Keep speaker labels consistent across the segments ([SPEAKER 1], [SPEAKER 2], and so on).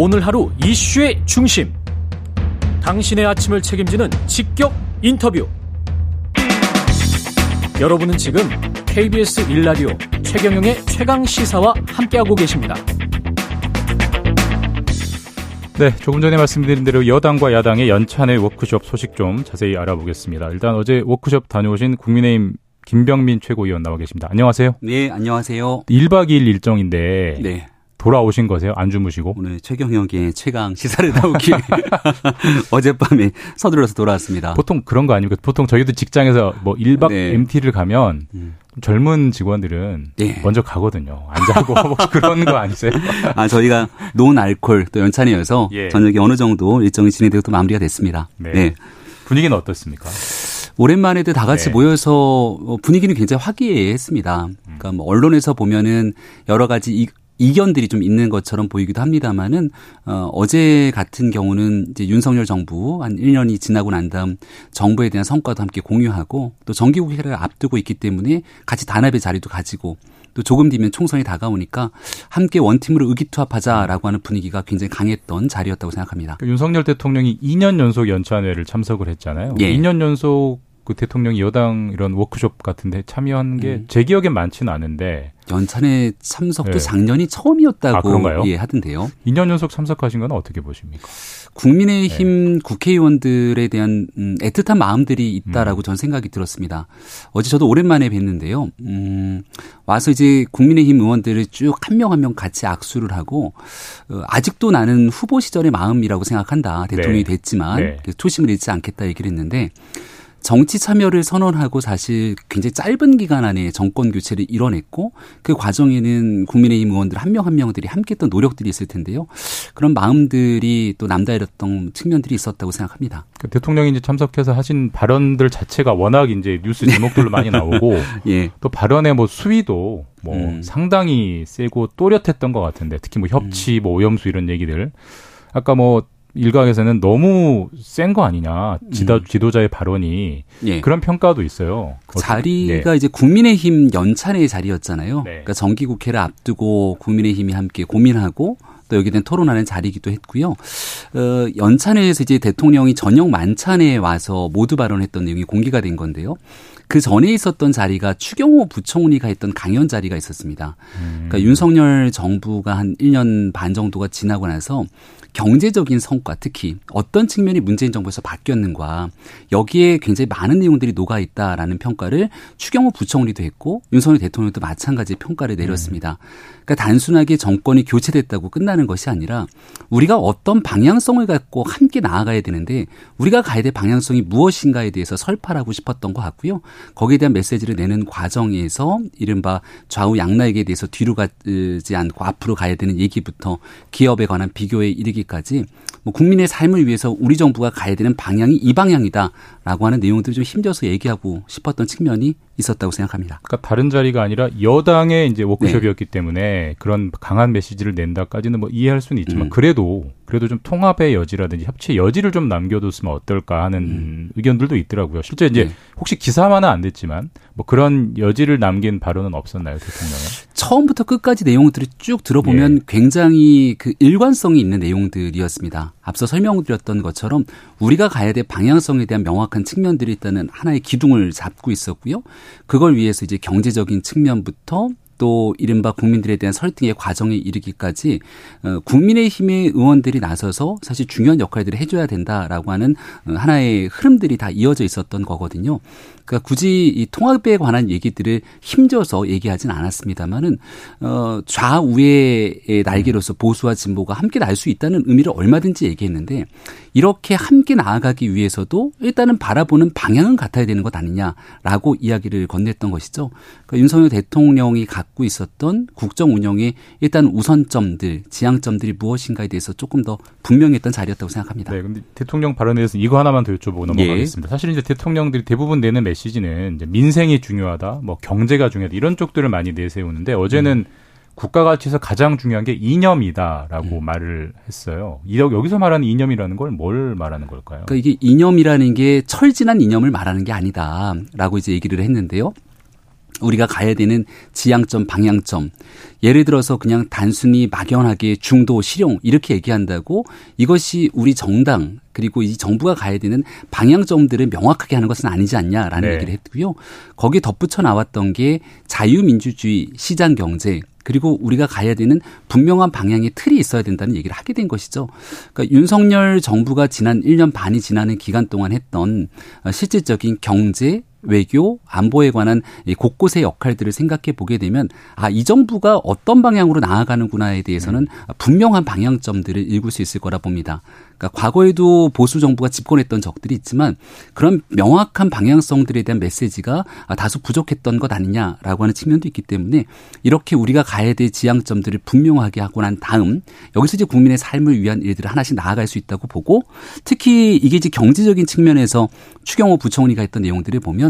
[SPEAKER 1] 오늘 하루 이슈의 중심. 당신의 아침을 책임지는 직격 인터뷰. 여러분은 지금 KBS 1라디오 최경영의 최강 시사와 함께하고 계십니다.
[SPEAKER 2] 네, 조금 전에 말씀드린 대로 여당과 야당의 연찬의 워크숍 소식 좀 자세히 알아보겠습니다. 일단 어제 워크숍 다녀오신 국민의힘 김병민 최고위원 나와 계십니다. 안녕하세요.
[SPEAKER 3] 네, 안녕하세요.
[SPEAKER 2] 1박 2일 일정인데
[SPEAKER 3] 네.
[SPEAKER 2] 돌아오신 거세요? 안 주무시고?
[SPEAKER 3] 오늘 최경영의 최강 시사를 나오기 어젯밤에 서둘러서 돌아왔습니다.
[SPEAKER 2] 보통 그런 거 아닙니까? 보통 저희도 직장에서 뭐 1박
[SPEAKER 3] 네.
[SPEAKER 2] MT를 가면
[SPEAKER 3] 음.
[SPEAKER 2] 젊은 직원들은
[SPEAKER 3] 네.
[SPEAKER 2] 먼저 가거든요. 안 자고 혹시 그런 거 아니세요?
[SPEAKER 3] 아, 저희가 논 알콜 또 연찬이어서
[SPEAKER 2] 예.
[SPEAKER 3] 저녁에 어느 정도 일정이 진행되고 또 마무리가 됐습니다.
[SPEAKER 2] 네.
[SPEAKER 3] 네.
[SPEAKER 2] 분위기는 어떻습니까?
[SPEAKER 3] 오랜만에도 다 같이
[SPEAKER 2] 네.
[SPEAKER 3] 모여서 어, 분위기는 굉장히 화기애애했습니다. 그러니까 뭐 언론에서 보면은 여러 가지 이, 이견들이 좀 있는 것처럼 보이기도 합니다만은 어, 어제 같은 경우는 이제 윤석열 정부 한 1년이 지나고 난 다음 정부에 대한 성과도 함께 공유하고 또 정기국회를 앞두고 있기 때문에 같이 단합의 자리도 가지고 또 조금 뒤면 총선이 다가오니까 함께 원팀으로 의기투합하자라고 하는 분위기가 굉장히 강했던 자리였다고 생각합니다.
[SPEAKER 2] 그 윤석열 대통령이 2년 연속 연찬회를 참석을 했잖아요.
[SPEAKER 3] 예.
[SPEAKER 2] 2년 연속 그 대통령이 여당 이런 워크숍 같은데 참여한 게
[SPEAKER 3] 음.
[SPEAKER 2] 제 기억엔 많지는 않은데
[SPEAKER 3] 연찬회 참석도
[SPEAKER 2] 네.
[SPEAKER 3] 작년이 처음이었다고
[SPEAKER 2] 아?
[SPEAKER 3] 예, 하던데요.
[SPEAKER 2] 2년 연속 참석하신 건 어떻게 보십니까?
[SPEAKER 3] 국민의힘
[SPEAKER 2] 네.
[SPEAKER 3] 국회의원들에 대한 음, 애틋한 마음들이 있다라고 저는 생각이 들었습니다. 어제 저도 오랜만에 뵀는데요. 음, 와서 이제 국민의힘 의원들을 쭉한명 한 명 같이 악수를 하고 어, 아직도 나는 후보 시절의 마음이라고 생각한다. 대통령이
[SPEAKER 2] 네.
[SPEAKER 3] 됐지만
[SPEAKER 2] 네.
[SPEAKER 3] 초심을 잃지 않겠다 얘기를 했는데 정치 참여를 선언하고 사실 굉장히 짧은 기간 안에 정권 교체를 이뤄냈고 그 과정에는 국민의힘 의원들 한 명한 명들이 함께했던 노력들이 있을 텐데요. 그런 마음들이 또 남다르던 측면들이 있었다고 생각합니다.
[SPEAKER 2] 그 대통령이 이제 참석해서 하신 발언들 자체가 워낙 이제 뉴스 제목들로 많이 나오고
[SPEAKER 3] 예.
[SPEAKER 2] 또 발언의 뭐 수위도 뭐
[SPEAKER 3] 음.
[SPEAKER 2] 상당히 세고 또렷했던 것 같은데 특히 뭐 협치, 뭐 오염수 이런 얘기들 아까 뭐 일각에서는 너무 센 거 아니냐 지도, 지도자의 발언이
[SPEAKER 3] 예.
[SPEAKER 2] 그런 평가도 있어요.
[SPEAKER 3] 자리가
[SPEAKER 2] 네.
[SPEAKER 3] 이제 국민의힘 연찬의 자리였잖아요.
[SPEAKER 2] 네.
[SPEAKER 3] 그러니까 정기국회를 앞두고 국민의힘이 함께 고민하고 또 여기에 대한 토론하는 자리이기도 했고요. 어, 연찬회에서 이제 대통령이 저녁 만찬에 와서 모두 발언했던 내용이 공개가 된 건데요. 그 전에 있었던 자리가 추경호 부총리가 했던 강연 자리가 있었습니다. 그러니까 윤석열 정부가 한 1년 반 정도가 지나고 나서 경제적인 성과 특히 어떤 측면이 문재인 정부에서 바뀌었는가 여기에 굉장히 많은 내용들이 녹아 있다라는 평가를 추경호 부총리도 했고 윤석열 대통령도 마찬가지 평가를 내렸습니다. 그러니까 단순하게 정권이 교체됐다고 끝나는 것이 아니라 우리가 어떤 방향성을 갖고 함께 나아가야 되는데 우리가 가야 될 방향성이 무엇인가에 대해서 설파하고 싶었던 것 같고요. 거기에 대한 메시지를 내는 과정에서 이른바 좌우 양락에 대해서 뒤로 가지 않고 앞으로 가야 되는 얘기부터 기업에 관한 비교에 이르기까지 뭐 국민의 삶을 위해서 우리 정부가 가야 되는 방향이 이 방향이다라고 하는 내용들을 좀 힘줘서 얘기하고 싶었던 측면이 있었다고 생각합니다.
[SPEAKER 2] 그러니까 다른 자리가 아니라 여당의 이제 워크숍이었기
[SPEAKER 3] 네.
[SPEAKER 2] 때문에 그런 강한 메시지를 낸다까지는 뭐 이해할 수는 있지만
[SPEAKER 3] 음.
[SPEAKER 2] 그래도 그래도 좀 통합의 여지라든지 협치의 여지를 좀 남겨뒀으면 어떨까 하는 의견들도 있더라고요. 실제 이제
[SPEAKER 3] 음. 네.
[SPEAKER 2] 혹시 기사만은 안 됐지만 뭐 그런 여지를 남긴 발언은 없었나요, 대통령은?
[SPEAKER 3] 처음부터 끝까지 내용들을 쭉 들어보면
[SPEAKER 2] 예.
[SPEAKER 3] 굉장히 그 일관성이 있는 내용들이었습니다. 앞서 설명드렸던 것처럼 우리가 가야 될 방향성에 대한 명확한 측면들이 있다는 하나의 기둥을 잡고 있었고요. 그걸 위해서 이제 경제적인 측면부터 또 이른바 국민들에 대한 설득의 과정에 이르기까지 어, 국민의힘의 의원들이 나서서 사실 중요한 역할들을 해줘야 된다라고 하는 어, 하나의 흐름들이 다 이어져 있었던 거거든요. 그러니까 굳이 이 통합에 관한 얘기들을 힘줘서 얘기하진 않았습니다만은 어, 좌우의 날개로서 보수와 진보가 함께 날 수 있다는 의미를 얼마든지 얘기했는데 이렇게 함께 나아가기 위해서도 일단은 바라보는 방향은 같아야 되는 것 아니냐라고 이야기를 건넸던 것이죠. 그러니까 윤석열 대통령이 갖고 있었던 국정 운영의 일단 우선점들, 지향점들이 무엇인가에 대해서 조금 더 분명했던 자리였다고 생각합니다.
[SPEAKER 2] 네, 근데 대통령 발언에 대해서 이거 하나만 더 여쭤보고 넘어가겠습니다. 사실 이제 대통령들이 대부분 내는 메시지는 민생이 중요하다, 뭐 경제가 중요하다 이런 쪽들을 많이 내세우는데 어제는 국가 가치에서 가장 중요한 게 이념이다라고 말을 했어요. 이- 여기서 말하는 이념이라는 걸 뭘 말하는 걸까요?
[SPEAKER 3] 그러니까 이게 이념이라는 게 철진한 이념을 말하는 게 아니다라고 이제 얘기를 했는데요. 우리가 가야 되는 지향점, 방향점. 예를 들어서 그냥 단순히 막연하게 중도, 실용 이렇게 얘기한다고 이것이 우리 정당 그리고 이 정부가 가야 되는 방향점들을 명확하게 하는 것은 아니지 않냐라는 네. 얘기를 했고요. 거기에 덧붙여 나왔던 게 자유민주주의, 시장 경제 그리고 우리가 가야 되는 분명한 방향의 틀이 있어야 된다는 얘기를 하게 된 것이죠. 그러니까 윤석열 정부가 지난 1년 반이 지나는 기간 동안 했던 실질적인 경제, 외교, 안보에 관한 곳곳의 역할들을 생각해 보게 되면 아, 이 정부가 어떤 방향으로 나아가는구나에 대해서는 분명한 방향점들을 읽을 수 있을 거라 봅니다. 그러니까 과거에도 보수 정부가 집권했던 적들이 있지만 그런 명확한 방향성들에 대한 메시지가 다소 부족했던 것 아니냐라고 하는 측면도 있기 때문에 이렇게 우리가 가야 될 지향점들을 분명하게 하고 난 다음 여기서 이제 국민의 삶을 위한 일들을 하나씩 나아갈 수 있다고 보고 특히 이게 이제 경제적인 측면에서 추경호 부총리가 했던 내용들을 보면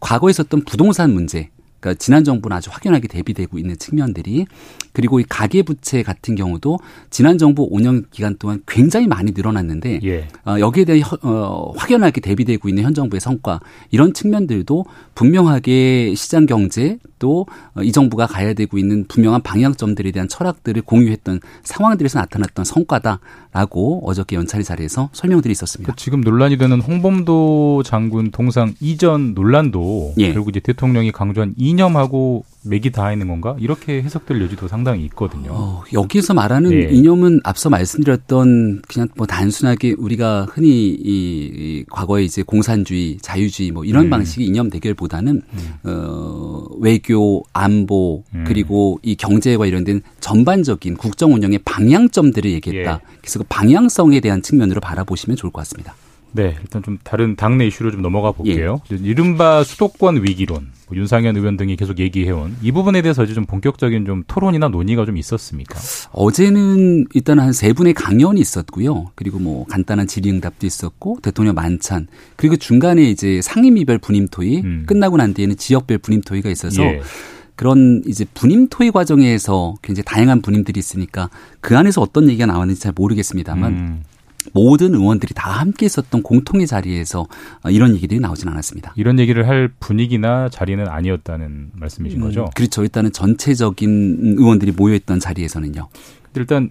[SPEAKER 3] 과거에 있었던 부동산 문제 그러니까 지난 정부는 아주 확연하게 대비되고 있는 측면들이 그리고 이 가계부채 같은 경우도 지난 정부 5년 기간 동안 굉장히 많이 늘어났는데 예. 어, 여기에 대해 어, 확연하게 대비되고 있는 현 정부의 성과 이런 측면들도 분명하게 시장 경제 또이 어, 정부가 가야 되고 있는 분명한 방향점들에 대한 철학들을 공유했던 상황들에서 나타났던 성과다라고 어저께 연차리 자리에서 설명들이 있었습니다.
[SPEAKER 2] 그 지금 논란이 되는 홍범도 장군 동상 이전 논란도 예. 결국 이제 대통령이 강조한 이념하고 맥이 닿아 있는 건가? 이렇게 해석될 여지도 상당히 있거든요. 어,
[SPEAKER 3] 여기서 말하는 네. 이념은 앞서 말씀드렸던 그냥 뭐 단순하게 우리가 흔히 이, 이 과거에 이제 공산주의, 자유주의 뭐 이런 음. 방식의 이념 대결보다는 음. 어, 외교, 안보 음. 그리고 이 경제와 관련된 전반적인 국정 운영의 방향점들을 얘기했다. 예. 그래서 그 방향성에 대한 측면으로 바라보시면 좋을 것 같습니다.
[SPEAKER 2] 네, 일단 좀 다른 당내 이슈로 좀 넘어가 볼게요. 예. 이른바 수도권 위기론, 뭐 윤상현 의원 등이 계속 얘기해온 이 부분에 대해서 이제 좀 본격적인 좀 토론이나 논의가 좀 있었습니까?
[SPEAKER 3] 어제는 일단 한 세 분의 강연이 있었고요. 그리고 뭐 간단한 질의응답도 있었고 대통령 만찬 그리고 중간에 이제 상임위별 분임토의 음. 끝나고 난 뒤에는 지역별 분임토의가 있어서 예. 그런 이제 분임 토의 과정에서 굉장히 다양한 분임들이 있으니까 그 안에서 어떤 얘기가 나왔는지 잘 모르겠습니다만 음. 모든 의원들이 다 함께 있었던 공통의 자리에서 어, 이런 얘기들이 나오진 않았습니다.
[SPEAKER 2] 이런 얘기를 할 분위기나 자리는 아니었다는 말씀이신 음, 거죠?
[SPEAKER 3] 그렇죠. 일단은 전체적인 의원들이 모여있던 자리에서는요.
[SPEAKER 2] 일단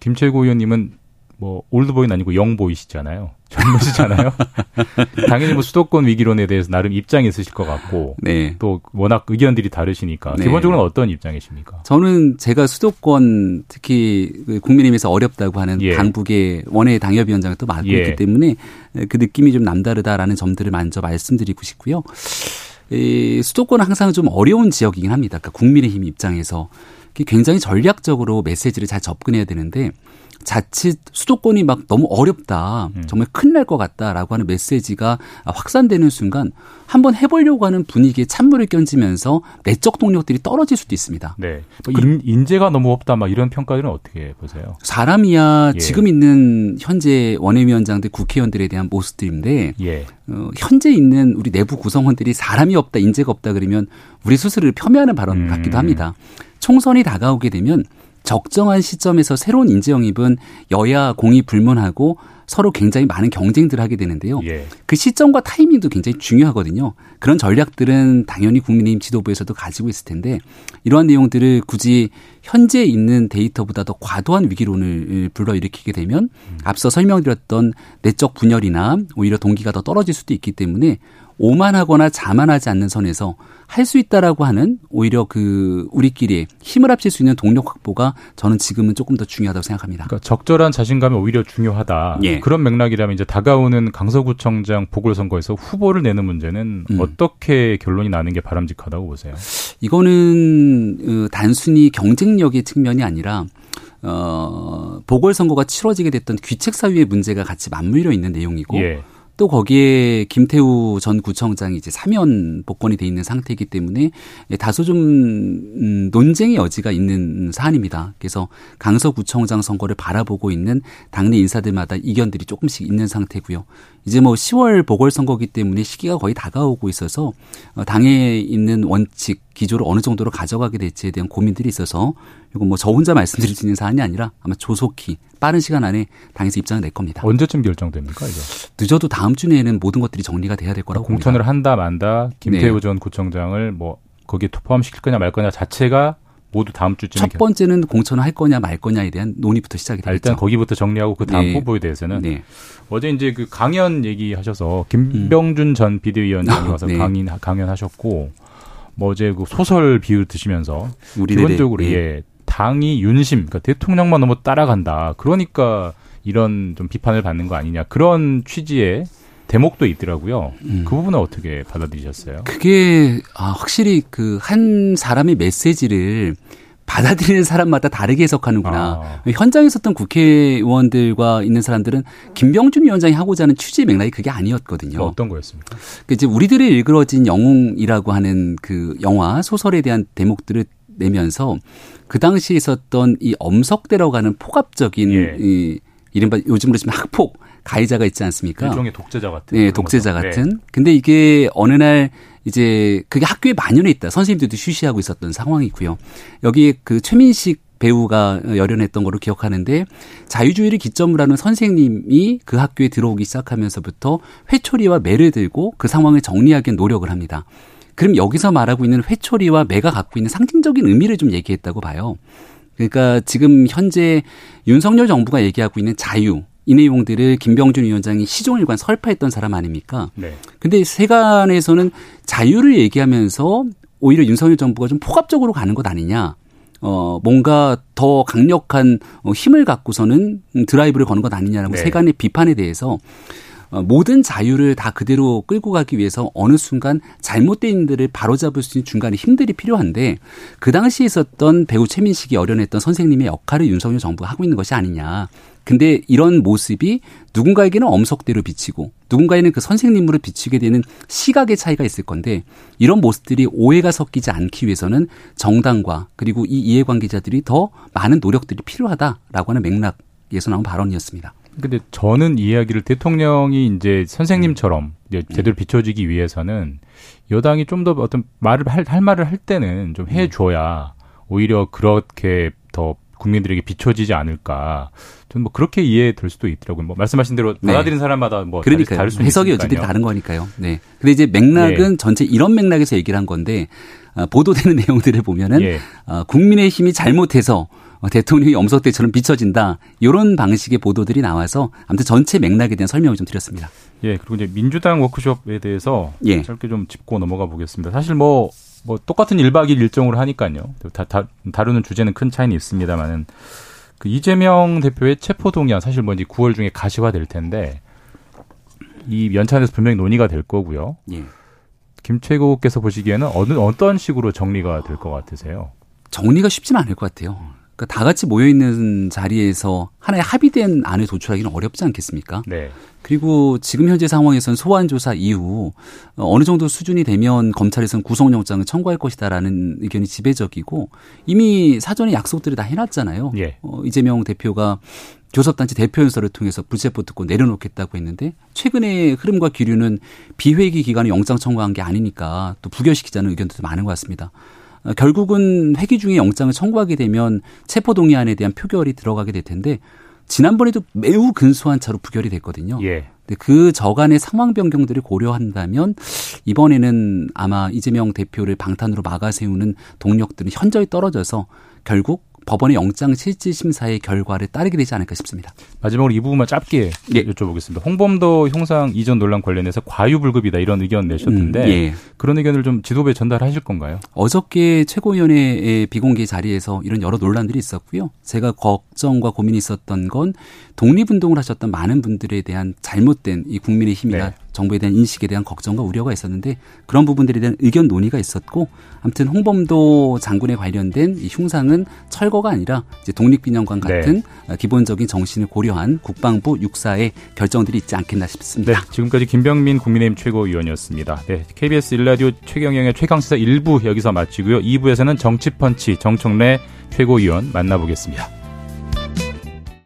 [SPEAKER 2] 김철구 의원님은 뭐 올드보이는 아니고 영보이시잖아요. 젊으시잖아요. 당연히 뭐 수도권 위기론에 대해서 나름 입장이 있으실 것 같고 네. 또 워낙 의견들이 다르시니까 네. 기본적으로는 어떤 입장이십니까?
[SPEAKER 3] 저는 제가 수도권 특히 그 국민의힘에서 어렵다고 하는 예. 당북의 원외 당협위원장을 또 맡고 예. 있기 때문에 그 느낌이 좀 남다르다라는 점들을 먼저 말씀드리고 싶고요. 이 수도권은 항상 좀 어려운 지역이긴 합니다. 그러니까 국민의힘 입장에서 굉장히 전략적으로 메시지를 잘 접근해야 되는데 자칫 수도권이 막 너무 어렵다. 음. 정말 큰일 날 것 같다라고 하는 메시지가 확산되는 순간 한번 해보려고 하는 분위기에 찬물을 끼얹으면서 내적 동력들이 떨어질 수도 있습니다.
[SPEAKER 2] 네. 뭐 인, 인재가 너무 없다 막 이런 평가들은 어떻게 보세요?
[SPEAKER 3] 사람이야 예. 지금 있는 현재 원외위원장들 국회의원들에 대한 모습들인데 예. 어, 현재 있는 우리 내부 구성원들이 사람이 없다 인재가 없다 그러면 우리 스스로를 폄훼하는 발언 음. 같기도 합니다. 총선이 다가오게 되면 적정한 시점에서 새로운 인재 영입은 여야 공이 불문하고 서로 굉장히 많은 경쟁들을 하게 되는데요. 예. 그 시점과 타이밍도 굉장히 중요하거든요. 그런 전략들은 당연히 국민의힘 지도부에서도 가지고 있을 텐데 이러한 내용들을 굳이 현재 있는 데이터보다 더 과도한 위기론을 불러일으키게 되면 음. 앞서 설명드렸던 내적 분열이나 오히려 동기가 더 떨어질 수도 있기 때문에 오만하거나 자만하지 않는 선에서 할 수 있다라고 하는 오히려 그 우리끼리 힘을 합칠 수 있는 동력 확보가 저는 지금은 조금 더 중요하다고 생각합니다.
[SPEAKER 2] 그러니까 적절한 자신감이 오히려 중요하다. 예. 그런 맥락이라면 이제 다가오는 강서구청장 보궐선거에서 후보를 내는 문제는 음. 어떻게 결론이 나는 게 바람직하다고 보세요?
[SPEAKER 3] 이거는 어, 단순히 경쟁력의 측면이 아니라 어, 보궐선거가 치러지게 됐던 귀책사유의 문제가 같이 맞물려 있는 내용이고 예. 또 거기에 김태우 전 구청장이 이제 사면 복권이 돼 있는 상태이기 때문에 다소 좀 음, 논쟁의 여지가 있는 사안입니다. 그래서 강서구청장 선거를 바라보고 있는 당내 인사들마다 이견들이 조금씩 있는 상태고요. 이제 뭐 10월 보궐선거기 때문에 시기가 거의 다가오고 있어서 어, 당에 있는 원칙 기조를 어느 정도로 가져가게 될지에 대한 고민들이 있어서 이건 뭐 저 혼자 말씀드릴 수 있는 사안이 아니라 아마 조속히 빠른 시간 안에 당에서 입장을 낼 겁니다.
[SPEAKER 2] 언제쯤 결정됩니까 이제?
[SPEAKER 3] 늦어도 다음 주 내에는 모든 것들이 정리가 돼야 될 거라고
[SPEAKER 2] 공천을 봅니다. 한다 만다 김태우 네. 전 구청장을 뭐 거기에 포함시킬 거냐 말 거냐 자체가 모두 다음 주쯤에
[SPEAKER 3] 첫 번째는 공천을 할 거냐 말 거냐에 대한 논의부터 시작이 되겠죠.
[SPEAKER 2] 일단 거기부터 정리하고 그 다음
[SPEAKER 3] 네.
[SPEAKER 2] 후보에 대해서는
[SPEAKER 3] 네.
[SPEAKER 2] 어제 이제 그 강연 얘기하셔서 김병준 전 비대위원장이
[SPEAKER 3] 아,
[SPEAKER 2] 와서
[SPEAKER 3] 네.
[SPEAKER 2] 강인 강연하셨고 뭐 어제 그 소설 비유 드시면서 기본적으로
[SPEAKER 3] 예.
[SPEAKER 2] 예 당이 윤심 그러니까 대통령만 너무 따라간다 그러니까 이런 좀 비판을 받는 거 아니냐 그런 취지의 대목도 있더라고요.
[SPEAKER 3] 음.
[SPEAKER 2] 그 부분은 어떻게 받아들이셨어요?
[SPEAKER 3] 그게 아, 확실히 그 한 사람의 메시지를 받아들이는 사람마다 다르게 해석하는구나.
[SPEAKER 2] 아.
[SPEAKER 3] 현장에 있었던 국회의원들과 있는 사람들은 김병준 위원장이 하고자 하는 취지 맥락이 그게 아니었거든요.
[SPEAKER 2] 어떤 거였습니까?
[SPEAKER 3] 그 이제 우리들의 일그러진 영웅이라고 하는 그 영화 소설에 대한 대목들을 내면서 그 당시에 있었던 이 엄석대라고 하는 폭압적인
[SPEAKER 2] 예.
[SPEAKER 3] 이 이른바 요즘으로 치면 학폭 가해자가 있지 않습니까?
[SPEAKER 2] 일종의 독재자 같은.
[SPEAKER 3] 네, 독재자
[SPEAKER 2] 거죠. 네.
[SPEAKER 3] 같은. 근데 이게 어느 날 이제 그게 학교에 만연해 있다. 선생님들도 쉬쉬하고 있었던 상황이고요. 여기 그 최민식 배우가 열연했던 걸로 기억하는데 자유주의를 기점으로 하는 선생님이 그 학교에 들어오기 시작하면서부터 회초리와 매를 들고 그 상황을 정리하기 위한 노력을 합니다. 그럼 여기서 말하고 있는 회초리와 매가 갖고 있는 상징적인 의미를 좀 얘기했다고 봐요. 그러니까 지금 현재 윤석열 정부가 얘기하고 있는 자유 이 내용들을 김병준 위원장이 시종일관 설파했던 사람 아닙니까?
[SPEAKER 2] 네.
[SPEAKER 3] 근데 세간에서는 자유를 얘기하면서 오히려 윤석열 정부가 좀 폭압적으로 가는 것 아니냐. 어, 뭔가 더 강력한 어, 힘을 갖고서는 음, 드라이브를 거는 것 아니냐라고
[SPEAKER 2] 네.
[SPEAKER 3] 세간의 비판에 대해서 어, 모든 자유를 다 그대로 끌고 가기 위해서 어느 순간 잘못된 일들을 바로잡을 수 있는 중간에 힘들이 필요한데 그 당시에 있었던 배우 최민식이 어련했던 선생님의 역할을 윤석열 정부가 하고 있는 것이 아니냐. 근데 이런 모습이 누군가에게는 엄석대로 비치고 누군가에는 그 선생님으로 비치게 되는 시각의 차이가 있을 건데 이런 모습들이 오해가 섞이지 않기 위해서는 정당과 그리고 이 이해관계자들이 더 많은 노력들이 필요하다라고 하는 맥락에서 나온 발언이었습니다.
[SPEAKER 2] 근데 저는 이 이야기를 대통령이 이제 선생님처럼 이제
[SPEAKER 3] 음.
[SPEAKER 2] 제대로 비춰지기 위해서는 여당이 좀 더 어떤 말을 할, 할 말을 할 때는 좀
[SPEAKER 3] 음.
[SPEAKER 2] 해줘야 오히려 그렇게 더 국민들에게 비춰지지 않을까. 저는 뭐 그렇게 이해될 수도 있더라고요. 뭐 말씀하신 대로
[SPEAKER 3] 네.
[SPEAKER 2] 받아들이는 사람마다 뭐
[SPEAKER 3] 그러니까
[SPEAKER 2] 다를 수
[SPEAKER 3] 해석이. 어쨌든 다른 거니까요. 네. 근데 이제 맥락은 전체 이런 맥락에서 얘기를 한 건데 어, 보도되는 내용들을 보면은
[SPEAKER 2] 예.
[SPEAKER 3] 어, 국민의 힘이 잘못해서 어, 대통령이 엄석대처럼 비춰진다 이런 방식의 보도들이 나와서 아무튼 전체 맥락에 대한 설명을 좀 드렸습니다.
[SPEAKER 2] 예, 그리고 이제 민주당 워크숍에 대해서
[SPEAKER 3] 예.
[SPEAKER 2] 짧게 좀 짚고 넘어가 보겠습니다. 사실 뭐, 뭐 똑같은 1박 2일 일정으로 하니까요. 다, 다, 다루는 주제는 큰 차이는 있습니다만은 그 이재명 대표의 체포 동의안 사실 뭐 이제 9월 중에 가시화 될 텐데 이 연찬에서 분명히 논의가 될 거고요.
[SPEAKER 3] 예.
[SPEAKER 2] 김 최고께서 보시기에는 어느 어떤 식으로 정리가 될 것 같으세요?
[SPEAKER 3] 정리가 쉽지는 않을 것 같아요. 그러니까 다 같이 모여 있는 자리에서 하나의 합의된 안을 도출하기는 어렵지 않겠습니까?
[SPEAKER 2] 네.
[SPEAKER 3] 그리고 지금 현재 상황에서는 소환 조사 이후 어, 어느 정도 수준이 되면 검찰에서는 구속영장을 청구할 것이다라는 의견이 지배적이고 이미 사전에 약속들을 다 해놨잖아요.
[SPEAKER 2] 예.
[SPEAKER 3] 어, 이재명 대표가 교섭단체 대표연설을 통해서 불체포 듣고 내려놓겠다고 했는데 최근의 흐름과 기류는 비회기 기간에 영장 청구한 게 아니니까 또 부결시키자는 의견들도 많은 것 같습니다. 어, 결국은 회기 중에 영장을 청구하게 되면 체포동의안에 대한 표결이 들어가게 될 텐데 지난번에도 매우 근소한 차로 부결이 됐거든요.
[SPEAKER 2] 예.
[SPEAKER 3] 근데 그 저간의 상황 변경들을 고려한다면 이번에는 아마 이재명 대표를 방탄으로 막아 세우는 동력들은 현저히 떨어져서 결국 법원의 영장 실질 심사의 결과를 따르게 되지 않을까 싶습니다.
[SPEAKER 2] 마지막으로 이 부분만 짧게
[SPEAKER 3] 예.
[SPEAKER 2] 여쭤보겠습니다. 홍범도 형상 이전 논란 관련해서 과유불급이다 이런 의견 내셨는데
[SPEAKER 3] 음, 예.
[SPEAKER 2] 그런 의견을 좀 지도부에 전달하실 건가요?
[SPEAKER 3] 어저께 최고위원회의 비공개 자리에서 이런 여러 논란들이 있었고요. 제가 걱정과 고민이 있었던 건 독립운동을 하셨던 많은 분들에 대한 잘못된 이 국민의 힘이나
[SPEAKER 2] 네.
[SPEAKER 3] 정부에 대한 인식에 대한 걱정과 우려가 있었는데 그런 부분들에 대한 의견 논의가 있었고 아무튼 홍범도 장군에 관련된 이 흉상은 철거가 아니라 이제 독립기념관
[SPEAKER 2] 네.
[SPEAKER 3] 같은 기본적인 정신을 고려한 국방부 육사의 결정들이 있지 않겠나
[SPEAKER 2] 네,
[SPEAKER 3] 싶습니다.
[SPEAKER 2] 지금까지 김병민 국민의힘 최고위원이었습니다. 네, KBS 일라디오 최경영의 최강시사 1부 여기서 마치고요. 2부에서는 정치펀치 정청래 최고위원 만나보겠습니다.